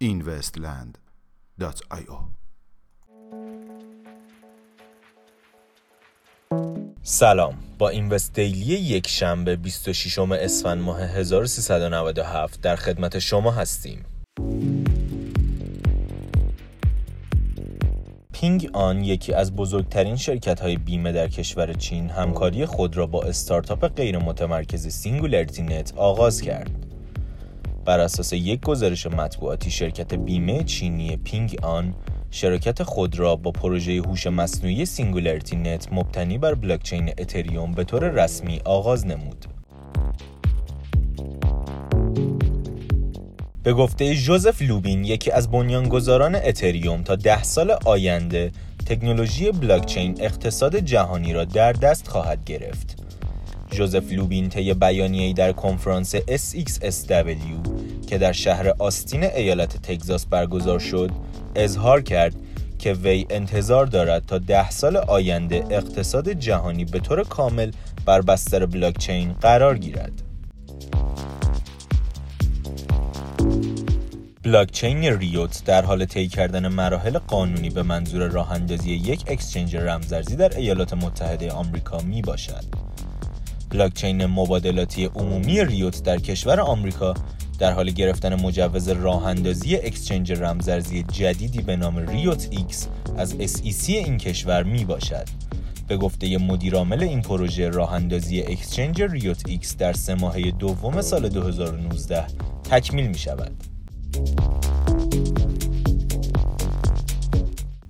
investland.io سلام. با Invest Daily یک شنبه 26 اسفند ماه 1397 در خدمت شما هستیم. Ping An یکی از بزرگترین شرکت های بیمه در کشور چین همکاری خود را با استارتاپ غیر متمرکز SingularityNET آغاز کرد. بر اساس یک گزارش مطبوعاتی شرکت بیمه چینی Ping An شرکت خود را با پروژه هوش مصنوعی SingularityNET مبتنی بر بلاکچین اتریوم به طور رسمی آغاز نمود. به گفته جوزف لوبین یکی از بنیانگذاران اتریوم تا ده سال آینده تکنولوژی بلاکچین اقتصاد جهانی را در دست خواهد گرفت. جوزف لوبین طی بیانیه‌ای در کنفرانس SXSW که در شهر آستین ایالت تگزاس برگزار شد، اظهار کرد که وی انتظار دارد تا ده سال آینده اقتصاد جهانی به طور کامل بر بستر بلاکچین قرار گیرد. بلاکچین ریوت در حال طی کردن مراحل قانونی به منظور راه اندازی یک اکسچنج رمزارزی در ایالات متحده آمریکا می باشد. بلاکچین مبادلاتی عمومی Riot در کشور آمریکا در حال گرفتن مجوز راه اندازی exchange رمزارزی جدیدی به نام RiotX از SEC این کشور می باشد. به گفته مدیرعامل این پروژه راه اندازی exchange RiotX در سه ماهه دوم سال 2019 تکمیل می شود.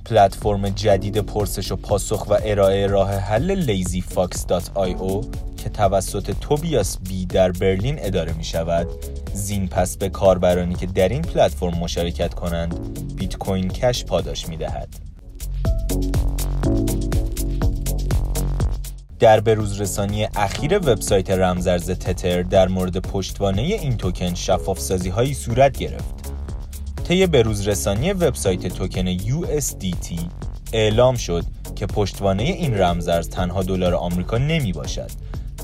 پلتفرم جدید پرسش و پاسخ و ارائه راه حل lazyfox.io که توسط توبیاس بی در برلین اداره می شود زین پس به کاربرانی که در این پلتفرم مشارکت کنند بیت کوین کش پاداش می دهد. در بروز رسانی اخیر وبسایت رمزرز تتر در مورد پشتوانه این توکن شفاف سازی هایی صورت گرفت. طی بروز رسانی وبسایت توکن USDT اعلام شد که پشتوانه این رمزرز تنها دلار آمریکا نمی باشد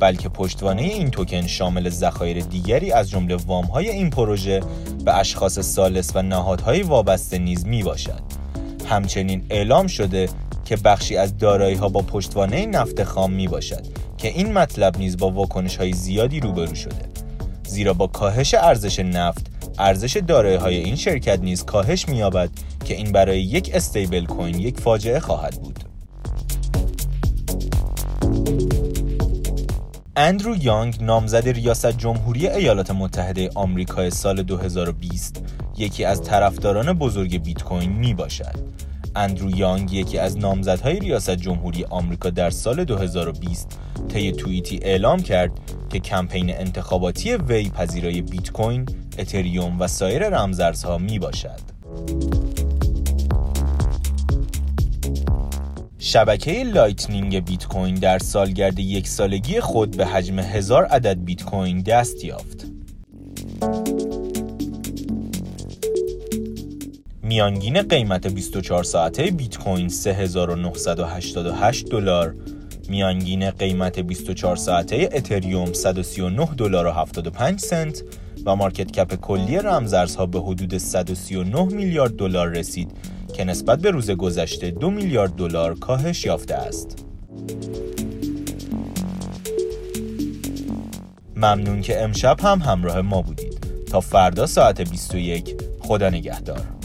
بلکه پشتوانه این توکن شامل ذخایر دیگری از جمله وام های این پروژه به اشخاص سالس و نهادهای وابسته نیز می باشد. همچنین اعلام شده که بخشی از دارایی ها با پشتوانه نفت خام می باشد که این مطلب نیز با واکنش های زیادی روبرو شده زیرا با کاهش ارزش نفت ارزش دارایی های این شرکت نیز کاهش می‌یابد که این برای یک استیبل کوین یک فاجعه خواهد بود اندرو یانگ نامزد ریاست جمهوری ایالات متحده آمریکا سال 2020 یکی از طرفداران بزرگ بیت کوین می باشد. اندرو یانگ یکی از نامزدهای ریاست جمهوری آمریکا در سال 2020 طی توییتی اعلام کرد که کمپین انتخاباتی وی پذیرای بیت کوین، اتریوم و سایر رمزارزها می باشد. شبکه Lightning بیت کوین در سالگرد یک سالگی خود به حجم هزار عدد بیت کوین دست یافت. میانگین قیمت 24 ساعته بیت کوین 3988 دلار میانگین قیمت 24 ساعته اتریوم 139 دلار و 75 سنت و مارکت کپ کلی رمزارزها به حدود 139 میلیارد دلار رسید که نسبت به روز گذشته 2 میلیارد دلار کاهش یافته است. ممنون که امشب هم همراه ما بودید. تا فردا ساعت 21 خدا نگهدار.